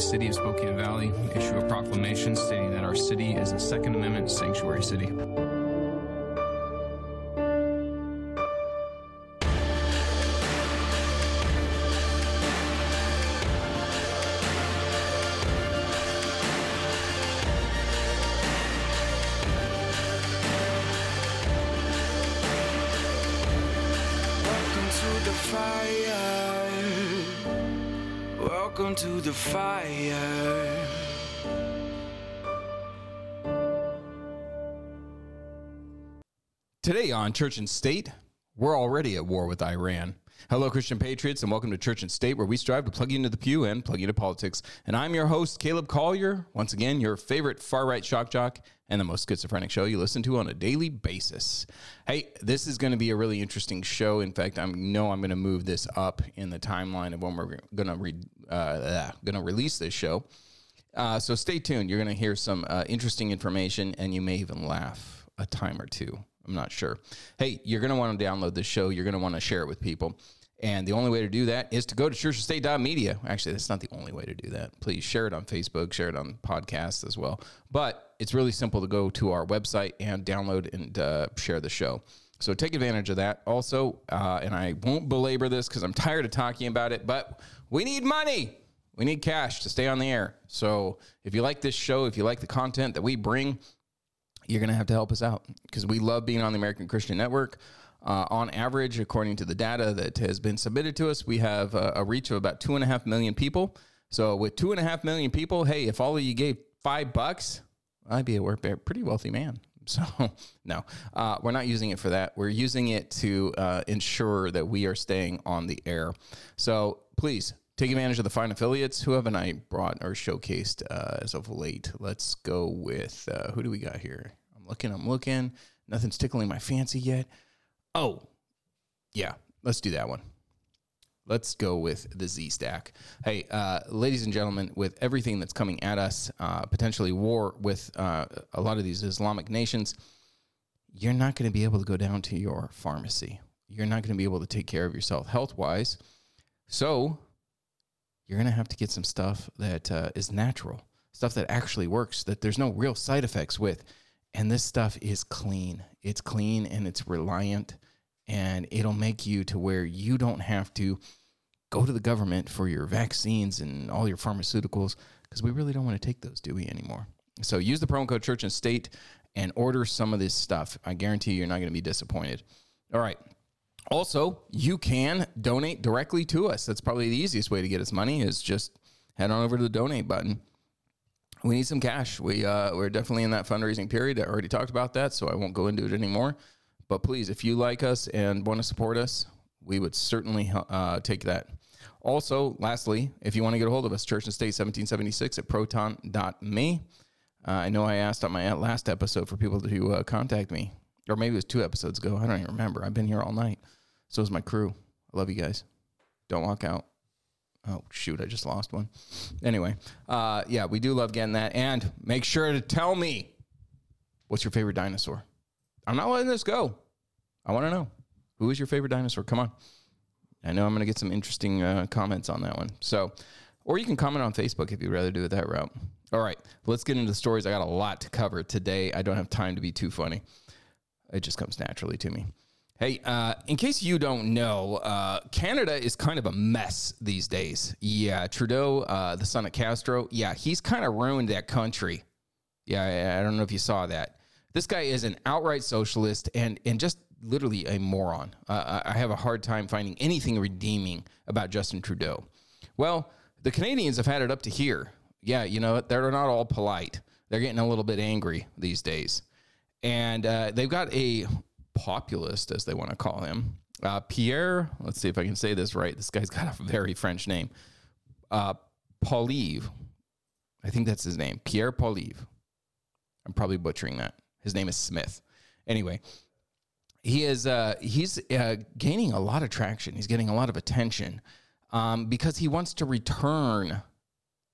the City of Spokane Valley issue a proclamation stating that our city is a Second Amendment sanctuary city. On Church and State, we're already at war with Iran. Hello, Christian Patriots, and welcome to Church and State, where we strive to plug you into the pew and plug you into politics. And I'm your host, Caleb Collier, once again, your favorite far right shock jock and the most schizophrenic show you listen to on a daily basis. Hey, this is going to be a really interesting show. In fact, I know I'm going to move this up in the timeline of when we're going to re- uh, going to release this show. Uh, so stay tuned. You're going to hear some uh, interesting information, and you may even laugh a time or two. I'm not sure. Hey, you're going to want to download this show. You're going to want to share it with people. And the only way to do that is to go to churchandstate.media. Actually, that's not the only way to do that. Please share it on Facebook, share it on podcasts as well. But it's really simple to go to our website and download and uh, share the show. So take advantage of that. Also, uh, and I won't belabor this because I'm tired of talking about it, but we need money. We need cash to stay on the air. So if you like this show, if you like the content that we bring, you're going to have to help us out because we love being on the American Christian Network. Uh, on average, according to the data that has been submitted to us, we have a, a reach of about two and a half million people. So, with two and a half million people, hey, if all of you gave five bucks, I'd be a pretty wealthy man. So, no, uh, we're not using it for that. We're using it to uh, ensure that we are staying on the air. So, please take advantage of the fine affiliates. Who haven't I brought or showcased uh, as of late? Let's go with uh, who do we got here? Looking, I'm looking. Nothing's tickling my fancy yet. Oh, yeah, let's do that one. Let's go with the Z Stack. Hey, uh, ladies and gentlemen, with everything that's coming at us, uh, potentially war with uh, a lot of these Islamic nations, you're not going to be able to go down to your pharmacy. You're not going to be able to take care of yourself health wise. So, you're going to have to get some stuff that uh, is natural, stuff that actually works, that there's no real side effects with. And this stuff is clean. It's clean and it's reliant, and it'll make you to where you don't have to go to the government for your vaccines and all your pharmaceuticals because we really don't want to take those, do we, anymore? So use the promo code Church and State and order some of this stuff. I guarantee you're not going to be disappointed. All right. Also, you can donate directly to us. That's probably the easiest way to get us money is just head on over to the donate button. We need some cash. We uh, we're definitely in that fundraising period. I already talked about that, so I won't go into it anymore. But please, if you like us and want to support us, we would certainly uh, take that. Also, lastly, if you want to get a hold of us, Church and State 1776 at proton.me. Uh, I know I asked on my last episode for people to uh, contact me, or maybe it was two episodes ago. I don't even remember. I've been here all night. So is my crew. I love you guys. Don't walk out. Oh, shoot. I just lost one. Anyway, uh, yeah, we do love getting that. And make sure to tell me what's your favorite dinosaur. I'm not letting this go. I want to know who is your favorite dinosaur? Come on. I know I'm going to get some interesting uh, comments on that one. So, or you can comment on Facebook if you'd rather do it that route. All right, let's get into the stories. I got a lot to cover today. I don't have time to be too funny. It just comes naturally to me. Hey, uh, in case you don't know, uh, Canada is kind of a mess these days. Yeah, Trudeau, uh, the son of Castro, yeah, he's kind of ruined that country. Yeah, I, I don't know if you saw that. This guy is an outright socialist and and just literally a moron. I have a hard time finding anything redeeming about Justin Trudeau. Well, the Canadians have had it up to here. Yeah, you know, they're not all polite. They're getting a little bit angry these days. And uh, they've got a populist, as they want to call him, uh, Pierre. Let's see if I can say this right. This guy's got a very French name. Uh, Poilievre. I think that's his name. Pierre Paulive. I'm probably butchering that. His name is Smith. Anyway, he is uh, he's uh, gaining a lot of traction. He's getting a lot of attention um, because he wants to return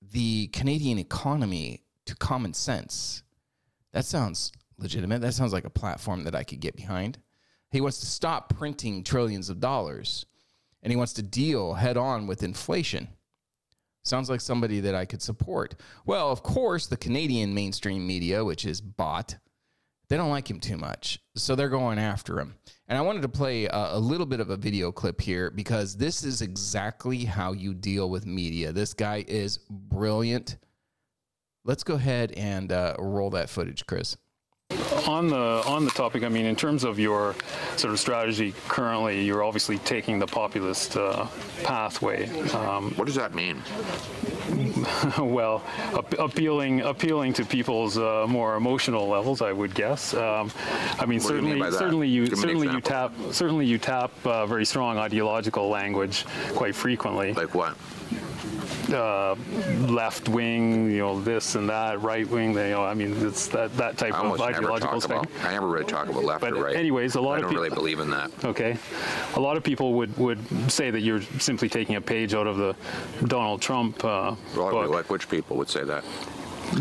the Canadian economy to common sense. That sounds legitimate. That sounds like a platform that I could get behind. He wants to stop printing trillions of dollars and he wants to deal head on with inflation. Sounds like somebody that I could support. Well, of course, the Canadian mainstream media, which is bought, they don't like him too much. So they're going after him. And I wanted to play a, a, little bit of a video clip here because this is exactly how you deal with media. This guy is brilliant. Let's go ahead and uh, roll that footage, Chris on the on the topic, I mean, in terms of your sort of strategy currently, you're obviously taking the populist uh, pathway. Um, what does that mean? well, appealing appealing to people's uh, more emotional levels, I would guess. Um, I mean, what certainly, you certainly you certainly you tap certainly you tap uh, very strong ideological language quite frequently. Like what? Uh, left wing, you know, this and that, right wing. They, you know, I mean, it's that, that type of ideological spectrum. I never really talk about left but or right. Anyways, a lot I of don't people really believe in that. Okay, a lot of people would would say that you're simply taking a page out of the Donald Trump uh, book. Like which people would say that?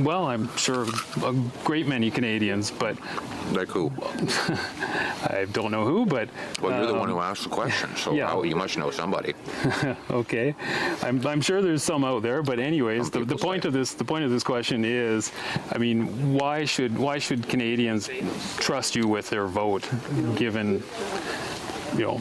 Well, I'm sure a great many Canadians, but like who? I don't know who, but well, you're um, the one who um, asked the question, so yeah. you must know somebody. okay, I'm, I'm sure there's some out there, but anyways, the, the point say. of this the point of this question is, I mean, why should why should Canadians trust you with their vote, given you know,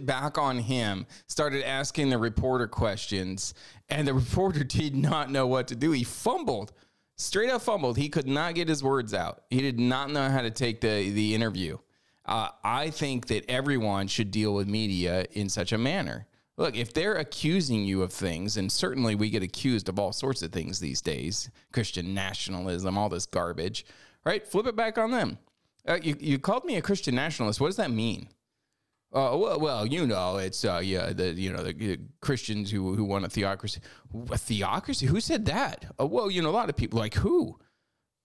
back on him, started asking the reporter questions, and the reporter did not know what to do. He fumbled, straight up fumbled. He could not get his words out. He did not know how to take the, the interview. Uh, I think that everyone should deal with media in such a manner. Look, if they're accusing you of things, and certainly we get accused of all sorts of things these days Christian nationalism, all this garbage, right? Flip it back on them. Uh, you, you called me a Christian nationalist. What does that mean? Uh, well, well, you know, it's uh, yeah, the you know the Christians who who want a theocracy. A theocracy? Who said that? Uh, well, you know, a lot of people like who,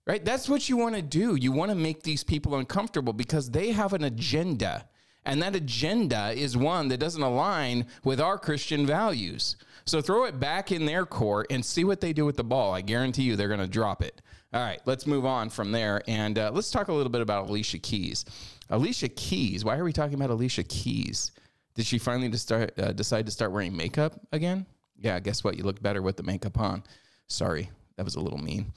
right? That's what you want to do. You want to make these people uncomfortable because they have an agenda, and that agenda is one that doesn't align with our Christian values. So throw it back in their court and see what they do with the ball. I guarantee you they're going to drop it. All right, let's move on from there and uh, let's talk a little bit about Alicia Keys. Alicia Keys. Why are we talking about Alicia Keys? Did she finally to start, uh, decide to start wearing makeup again? Yeah, guess what? You look better with the makeup on. Sorry, that was a little mean.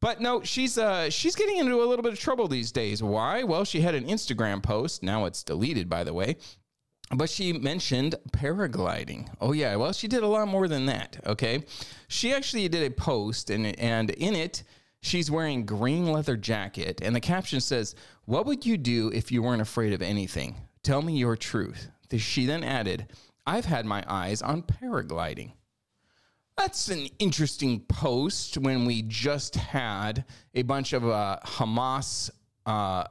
But no, she's uh, she's getting into a little bit of trouble these days. Why? Well, she had an Instagram post. Now it's deleted, by the way. But she mentioned paragliding. Oh yeah, well she did a lot more than that. Okay, she actually did a post, and and in it She's wearing green leather jacket, and the caption says, "What would you do if you weren't afraid of anything? Tell me your truth." She then added, "I've had my eyes on paragliding." That's an interesting post when we just had a bunch of uh, Hamas uh,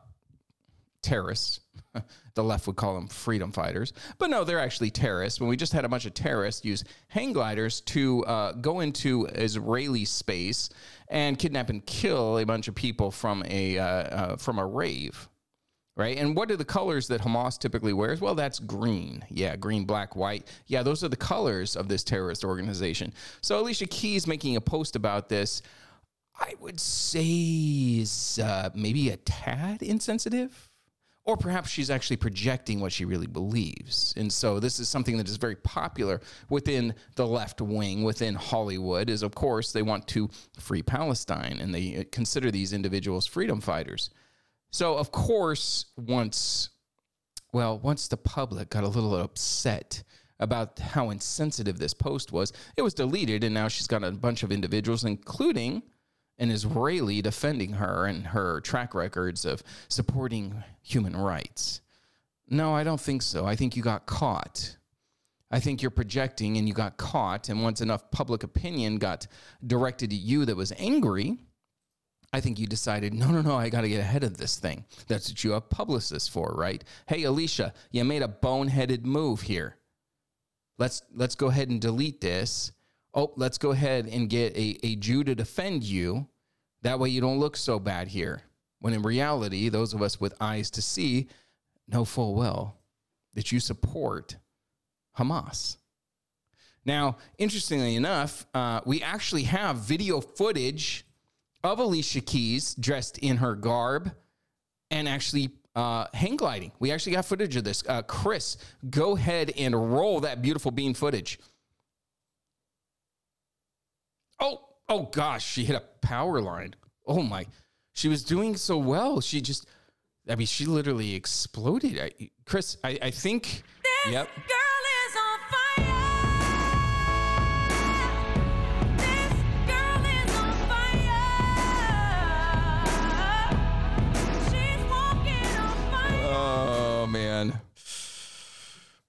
terrorists the left would call them freedom fighters. But no, they're actually terrorists. When we just had a bunch of terrorists use hang gliders to uh, go into Israeli space and kidnap and kill a bunch of people from a uh, uh, from a rave. Right. And what are the colors that Hamas typically wears? Well, that's green. Yeah, green, black, white. Yeah, those are the colors of this terrorist organization. So Alicia Keys making a post about this, I would say is uh, maybe a tad insensitive or perhaps she's actually projecting what she really believes. And so this is something that is very popular within the left wing, within Hollywood, is of course they want to free Palestine and they uh, consider these individuals freedom fighters. So of course, once well, once the public got a little upset about how insensitive this post was, it was deleted and now she's got a bunch of individuals including an Israeli defending her and her track records of supporting human rights. No, I don't think so. I think you got caught. I think you're projecting and you got caught. And once enough public opinion got directed at you that was angry, I think you decided, no, no, no, I got to get ahead of this thing. That's what you have publicists for, right? Hey, Alicia, you made a boneheaded move here. Let's let's go ahead and delete this oh, let's go ahead and get a, a Jew to defend you. That way you don't look so bad here. When in reality, those of us with eyes to see know full well that you support Hamas. Now, interestingly enough, uh, we actually have video footage of Alicia Keys dressed in her garb and actually uh, hang gliding. We actually got footage of this. Uh, Chris, go ahead and roll that beautiful bean footage. Oh, oh gosh, she hit a power line. Oh my, she was doing so well. She just, I mean, she literally exploded. I, Chris, I, I think, yep. Girl is on fire. This girl is on fire. She's walking on fire. Oh man,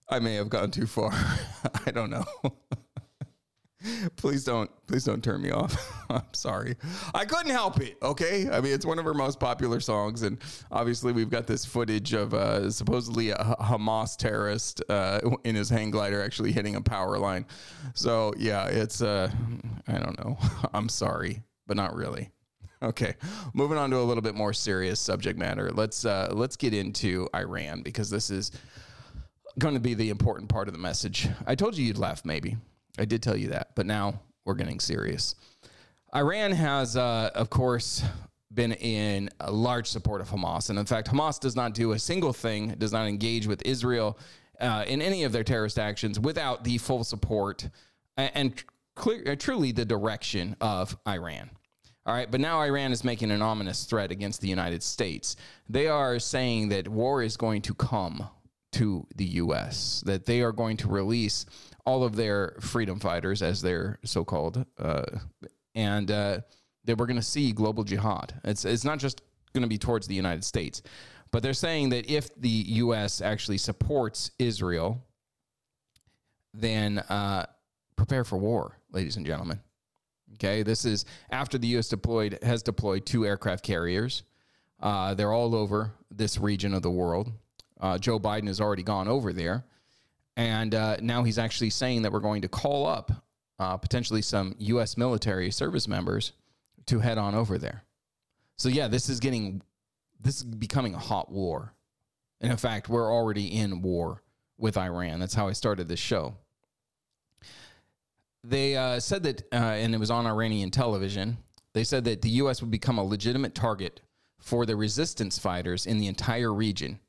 I may have gone too far. I don't know. please don't, please don't turn me off. I'm sorry. I couldn't help it. Okay, I mean it's one of her most popular songs, and obviously we've got this footage of uh, supposedly a Hamas terrorist uh, in his hang glider actually hitting a power line. So yeah, it's uh, I don't know. I'm sorry, but not really. Okay, moving on to a little bit more serious subject matter. Let's uh, let's get into Iran because this is going to be the important part of the message. I told you you'd laugh, maybe. I did tell you that, but now we're getting serious. Iran has, uh, of course, been in large support of Hamas, and in fact, Hamas does not do a single thing, does not engage with Israel uh, in any of their terrorist actions without the full support and clear, uh, truly the direction of Iran. All right, but now Iran is making an ominous threat against the United States. They are saying that war is going to come to the U.S., that they are going to release all of their freedom fighters, as they're so called, uh, and uh, that we're going to see global jihad. It's, it's not just going to be towards the United States, but they're saying that if the U.S. actually supports Israel, then uh, prepare for war, ladies and gentlemen. Okay, this is after the U.S. deployed has deployed two aircraft carriers. Uh, they're all over this region of the world. Uh, Joe Biden has already gone over there, and uh, now he's actually saying that we're going to call up uh, potentially some U.S. military service members to head on over there. So yeah, this is getting this is becoming a hot war, and in fact, we're already in war with Iran. That's how I started this show they uh, said that, uh, and it was on Iranian television, they said that the U.S. would become a legitimate target for the resistance fighters in the entire region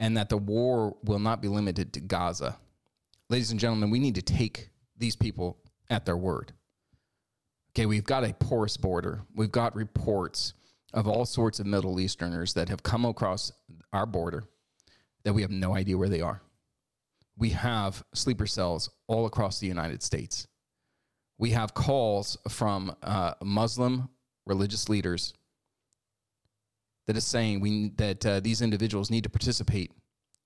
and that the war will not be limited to Gaza. Ladies and gentlemen, we need to take these people at their word. Okay, we've got a porous border. We've got reports of all sorts of Middle Easterners that have come across our border that we have no idea where they are. We have sleeper cells all across the United States we have calls from uh, Muslim religious leaders that is saying we, that uh, these individuals need to participate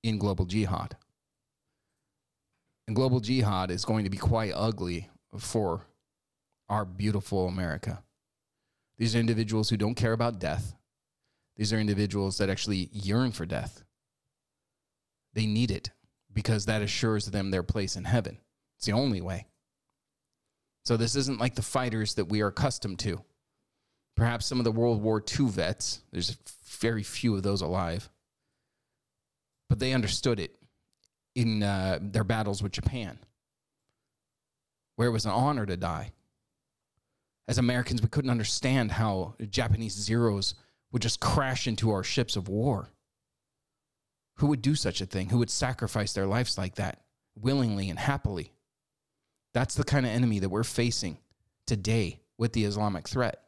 in global jihad. And global jihad is going to be quite ugly for our beautiful America. These are individuals who don't care about death. These are individuals that actually yearn for death. They need it because that assures them their place in heaven. It's the only way. So this isn't like the fighters that we are accustomed to. Perhaps some of the World War II vets, there's very few of those alive, but they understood it in uh, their battles with Japan, where it was an honor to die. As Americans, we couldn't understand how Japanese Zeros would just crash into our ships of war. Who would do such a thing? Who would sacrifice their lives like that, willingly and happily? That's the kind of enemy that we're facing today with the Islamic threat.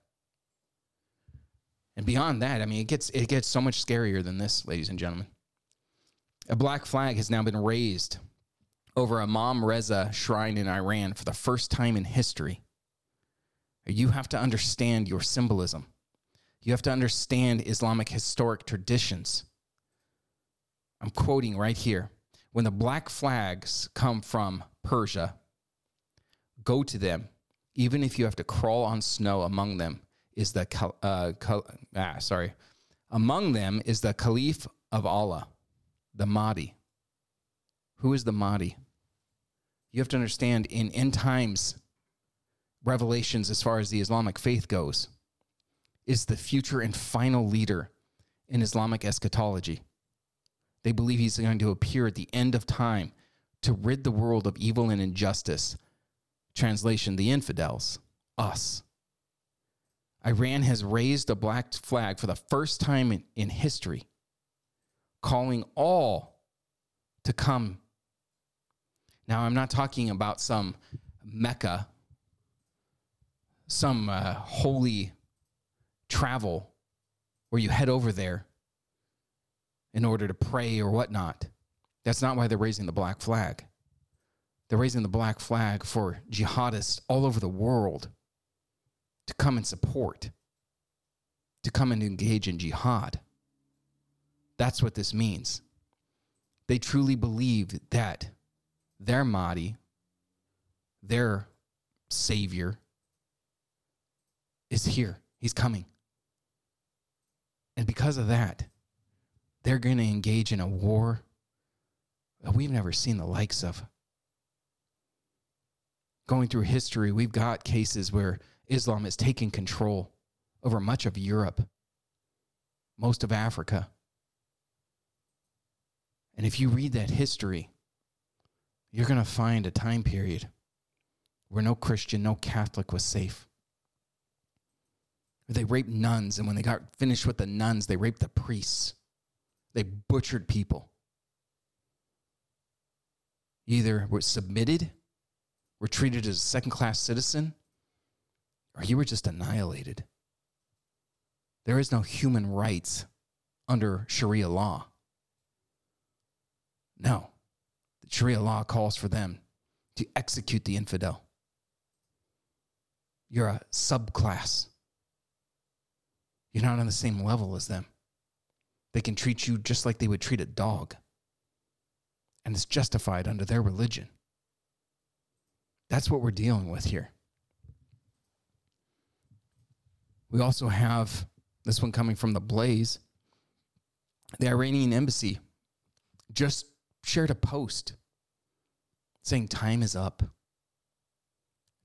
And beyond that, I mean, it gets it gets so much scarier than this, ladies and gentlemen. A black flag has now been raised over Imam Reza shrine in Iran for the first time in history. You have to understand your symbolism. You have to understand Islamic historic traditions. I'm quoting right here. When the black flags come from Persia, go to them, even if you have to crawl on snow among them, is the, uh, ah, sorry, among them is the Caliph of Allah, the Mahdi. Who is the Mahdi? You have to understand in end times, revelations as far as the Islamic faith goes, is the future and final leader in Islamic eschatology. They believe he's going to appear at the end of time to rid the world of evil and injustice. Translation the infidels, us. Iran has raised a black flag for the first time in, in history, calling all to come. Now, I'm not talking about some Mecca, some uh, holy travel where you head over there in order to pray or whatnot. That's not why they're raising the black flag. They're raising the black flag for jihadists all over the world to come and support, to come and engage in jihad. That's what this means. They truly believe that their Mahdi, their savior, is here. He's coming. And because of that, they're going to engage in a war that we've never seen the likes of. Going through history, we've got cases where Islam has taken control over much of Europe, most of Africa. And if you read that history, you're going to find a time period where no Christian, no Catholic was safe. They raped nuns, and when they got finished with the nuns, they raped the priests. They butchered people. Either were submitted, were treated as a second class citizen, or you were just annihilated. There is no human rights under Sharia law. No. The Sharia law calls for them to execute the infidel. You're a subclass. You're not on the same level as them. They can treat you just like they would treat a dog. And it's justified under their religion. That's what we're dealing with here. We also have this one coming from the Blaze. The Iranian embassy just shared a post saying time is up.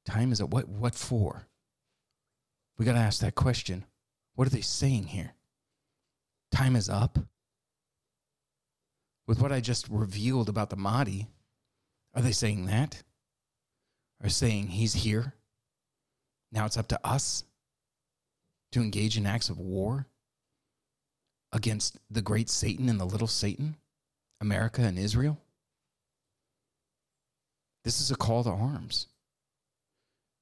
Time is up. What what for? We got to ask that question. What are they saying here? Time is up. With what I just revealed about the Mahdi, are they saying that? Are saying he's here? Now it's up to us to engage in acts of war against the great Satan and the little Satan, America and Israel? This is a call to arms.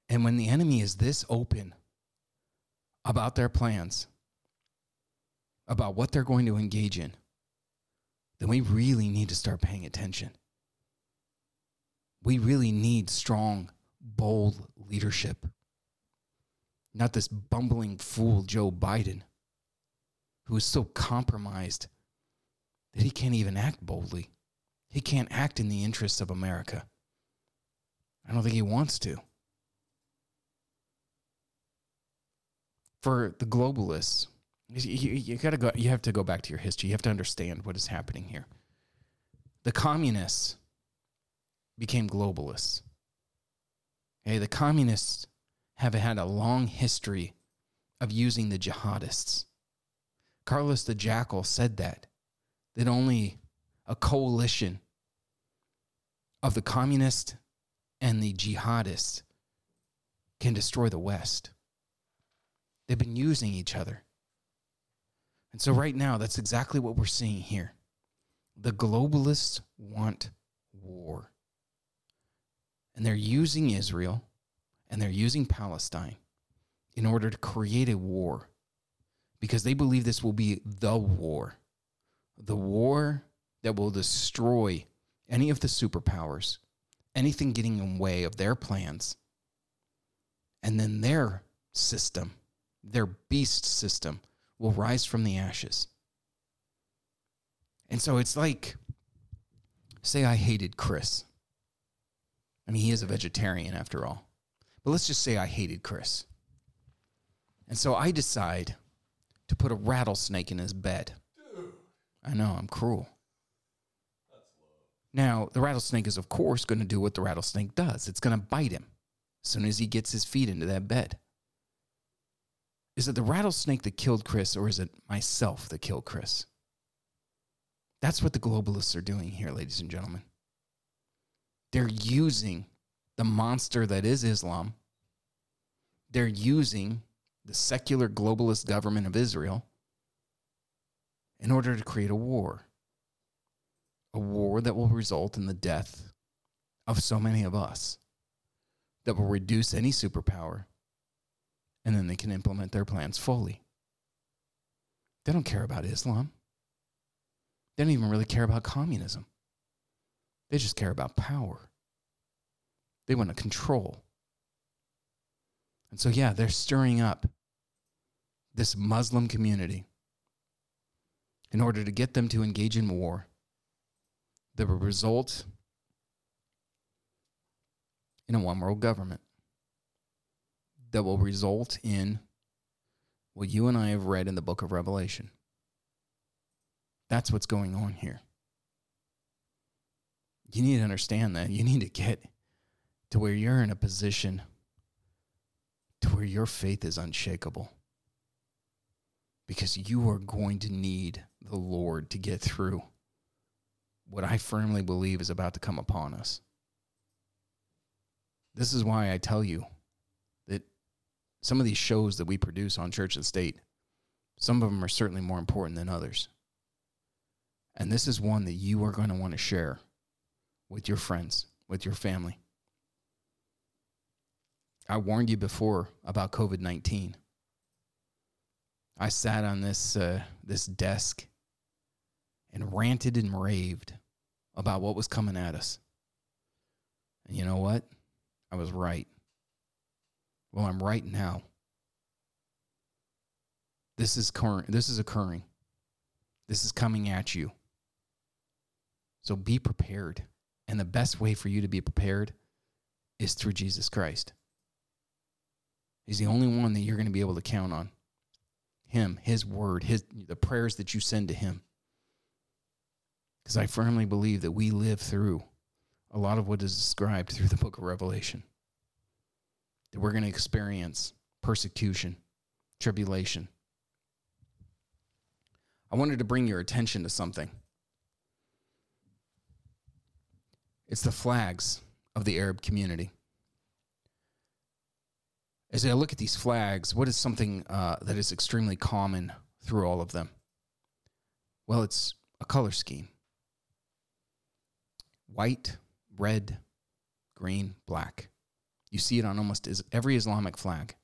And when the enemy is this open about their plans, about what they're going to engage in, then we really need to start paying attention. We really need strong, bold leadership. Not this bumbling fool, Joe Biden, who is so compromised that he can't even act boldly. He can't act in the interests of America. I don't think he wants to. For the globalists, you, you, gotta go. You have to go back to your history. You have to understand what is happening here. The communists became globalists. Okay, the communists have had a long history of using the jihadists. Carlos the Jackal said that that only a coalition of the communists and the jihadists can destroy the West. They've been using each other. And so, right now, that's exactly what we're seeing here. The globalists want war. And they're using Israel and they're using Palestine in order to create a war because they believe this will be the war. The war that will destroy any of the superpowers, anything getting in the way of their plans. And then their system, their beast system, will rise from the ashes. And so it's like, say, I hated Chris. I mean, he is a vegetarian after all. But let's just say I hated Chris. And so I decide to put a rattlesnake in his bed. I know, I'm cruel. Now, the rattlesnake is, of course, going to do what the rattlesnake does it's going to bite him. as soon as he gets his feet into that bed. Is it the rattlesnake that killed Chris, or is it myself that killed Chris? That's what the globalists are doing here, ladies and gentlemen. They're using the monster that is Islam. They're using the secular globalist government of Israel in order to create a war. A war that will result in the death of so many of us, that will reduce any superpower, and then they can implement their plans fully. They don't care about Islam. They don't even really care about communism. They just care about power. They want to control. And so, yeah, they're stirring up this Muslim community in order to get them to engage in war that will result in a one world government that will result in what you and I have read in the book of Revelation. That's what's going on here. You need to understand that. You need to get to where you're in a position to where your faith is unshakable. Because you are going to need the Lord to get through what I firmly believe is about to come upon us. This is why I tell you that some of these shows that we produce on Church and State, some of them are certainly more important than others. And this is one that you are going to want to share with your friends, with your family. I warned you before about COVID 19. I sat on this, uh, this desk and ranted and raved about what was coming at us. And you know what? I was right. Well, I'm right now. This is current. This is occurring. This is coming at you. So be prepared. And the best way for you to be prepared is through Jesus Christ. He's the only one that you're going to be able to count on. Him, his word, his the prayers that you send to him. Because I firmly believe that we live through a lot of what is described through the book of Revelation. That we're going to experience persecution, tribulation. I wanted to bring your attention to something. It's the flags of the Arab community. As I look at these flags, what is something uh, that is extremely common through all of them? Well, it's a color scheme white, red, green, black. You see it on almost every Islamic flag.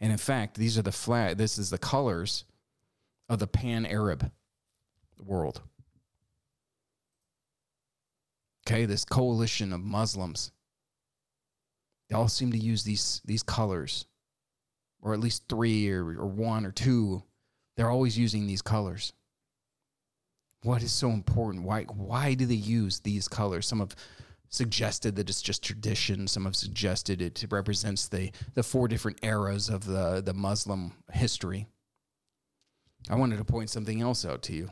And in fact, these are the flag, this is the colors of the pan Arab world. Okay, this coalition of Muslims. They all seem to use these these colors, or at least three or, or one or two. They're always using these colors. What is so important? Why why do they use these colors? Some have suggested that it's just tradition. Some have suggested it represents the the four different eras of the the Muslim history. I wanted to point something else out to you.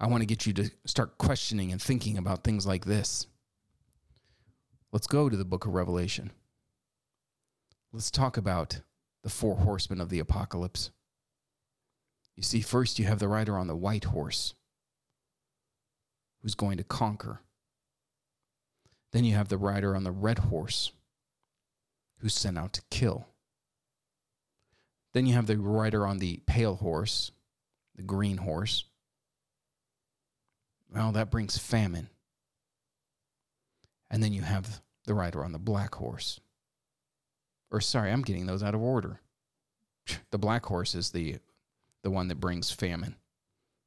I want to get you to start questioning and thinking about things like this. Let's go to the book of Revelation. Let's talk about the four horsemen of the apocalypse. You see, first you have the rider on the white horse who's going to conquer. Then you have the rider on the red horse who's sent out to kill. Then you have the rider on the pale horse, the green horse. Well, that brings famine. And then you have the rider on the black horse. Or sorry, I'm getting those out of order. The black horse is the the one that brings famine.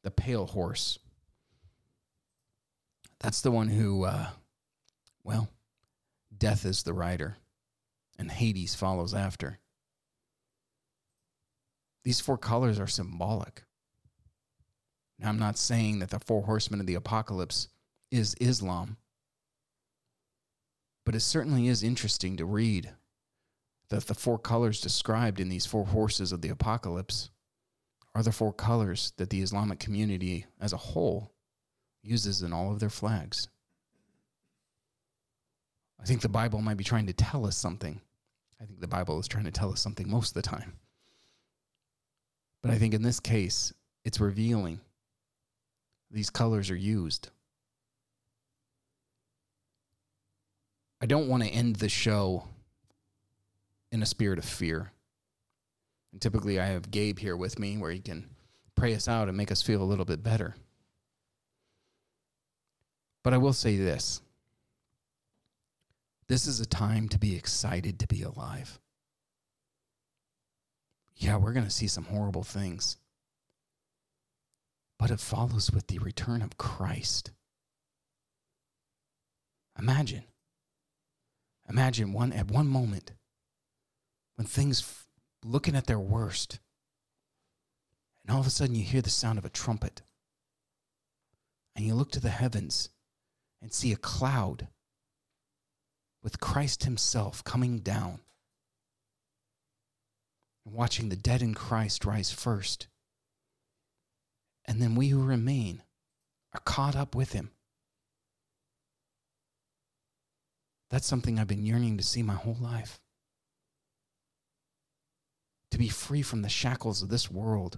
The pale horse. That's the one who uh well, death is the rider and Hades follows after. These four colors are symbolic. Now, I'm not saying that the four horsemen of the apocalypse is Islam, but it certainly is interesting to read that the four colors described in these four horses of the apocalypse are the four colors that the Islamic community as a whole uses in all of their flags. I think the Bible might be trying to tell us something. I think the Bible is trying to tell us something most of the time. But I think in this case, it's revealing. These colors are used. I don't want to end the show in a spirit of fear. And typically, I have Gabe here with me where he can pray us out and make us feel a little bit better. But I will say this this is a time to be excited to be alive. Yeah, we're going to see some horrible things. But it follows with the return of Christ. Imagine. Imagine one at one moment when things f- looking at their worst and all of a sudden you hear the sound of a trumpet and you look to the heavens and see a cloud with Christ himself coming down and watching the dead in Christ rise first and then we who remain are caught up with him That's something I've been yearning to see my whole life. To be free from the shackles of this world,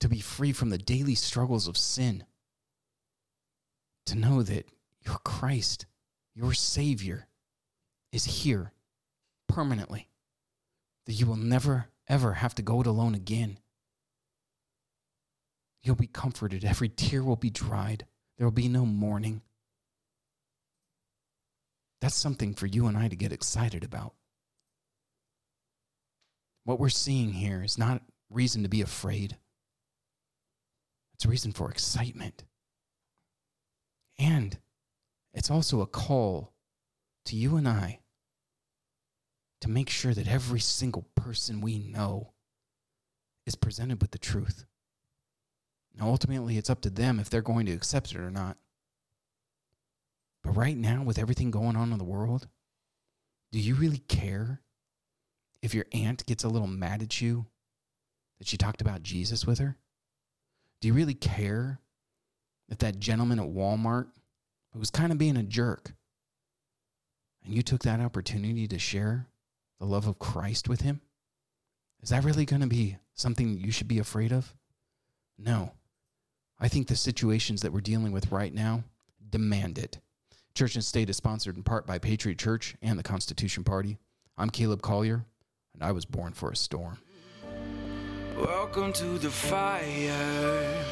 to be free from the daily struggles of sin, to know that your Christ, your Savior, is here permanently, that you will never, ever have to go it alone again. You'll be comforted, every tear will be dried, there will be no mourning. That's something for you and I to get excited about. What we're seeing here is not reason to be afraid, it's a reason for excitement. And it's also a call to you and I to make sure that every single person we know is presented with the truth. Now, ultimately, it's up to them if they're going to accept it or not. But right now, with everything going on in the world, do you really care if your aunt gets a little mad at you that she talked about Jesus with her? Do you really care if that gentleman at Walmart who was kind of being a jerk and you took that opportunity to share the love of Christ with him? Is that really going to be something you should be afraid of? No. I think the situations that we're dealing with right now demand it. Church and State is sponsored in part by Patriot Church and the Constitution Party. I'm Caleb Collier, and I was born for a storm. Welcome to the fire.